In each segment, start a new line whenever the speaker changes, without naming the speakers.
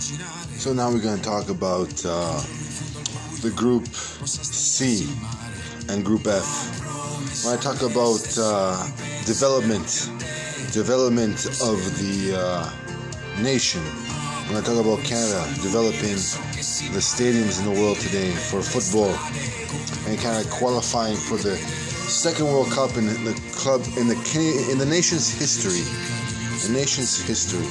So now we're going to talk about uh, the Group C and Group F. When I talk about uh, development, development of the uh, nation, when I talk about Canada developing the stadiums in the world today for football and of qualifying for the second World Cup in the club in the in the nation's history, the nation's history.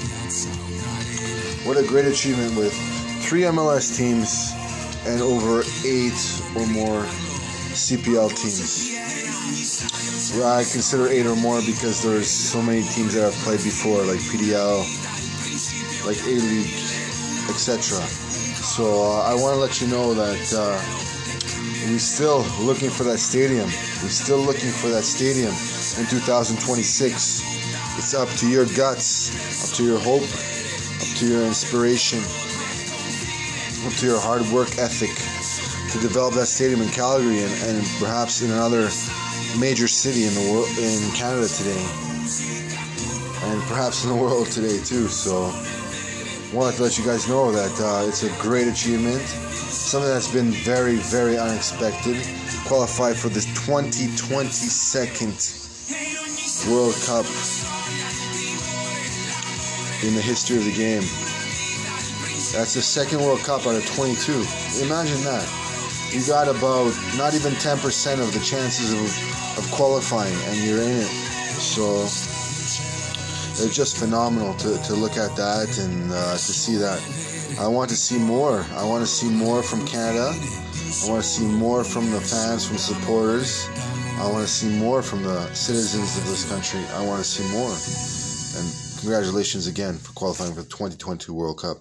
What a great achievement with three MLS teams and over eight or more CPL teams. Well, I consider eight or more because there's so many teams that I've played before, like PDL, like A League, etc. So uh, I want to let you know that uh, we're still looking for that stadium. We're still looking for that stadium in 2026. It's up to your guts, up to your hope, up to your inspiration, up to your hard work ethic to develop that stadium in Calgary and, and perhaps in another major city in the world in Canada today, and perhaps in the world today too. So, wanted to let you guys know that uh, it's a great achievement, something that's been very, very unexpected. Qualified for this 2022nd World Cup in the history of the game. That's the second World Cup out of 22. Imagine that. You got about not even 10% of the chances of, of qualifying, and you're in it. So it's just phenomenal to, to look at that and uh, to see that. I want to see more. I want to see more from Canada. I want to see more from the fans, from supporters. I want to see more from the citizens of this country. I want to see more. And congratulations again for qualifying for the 2022 World Cup.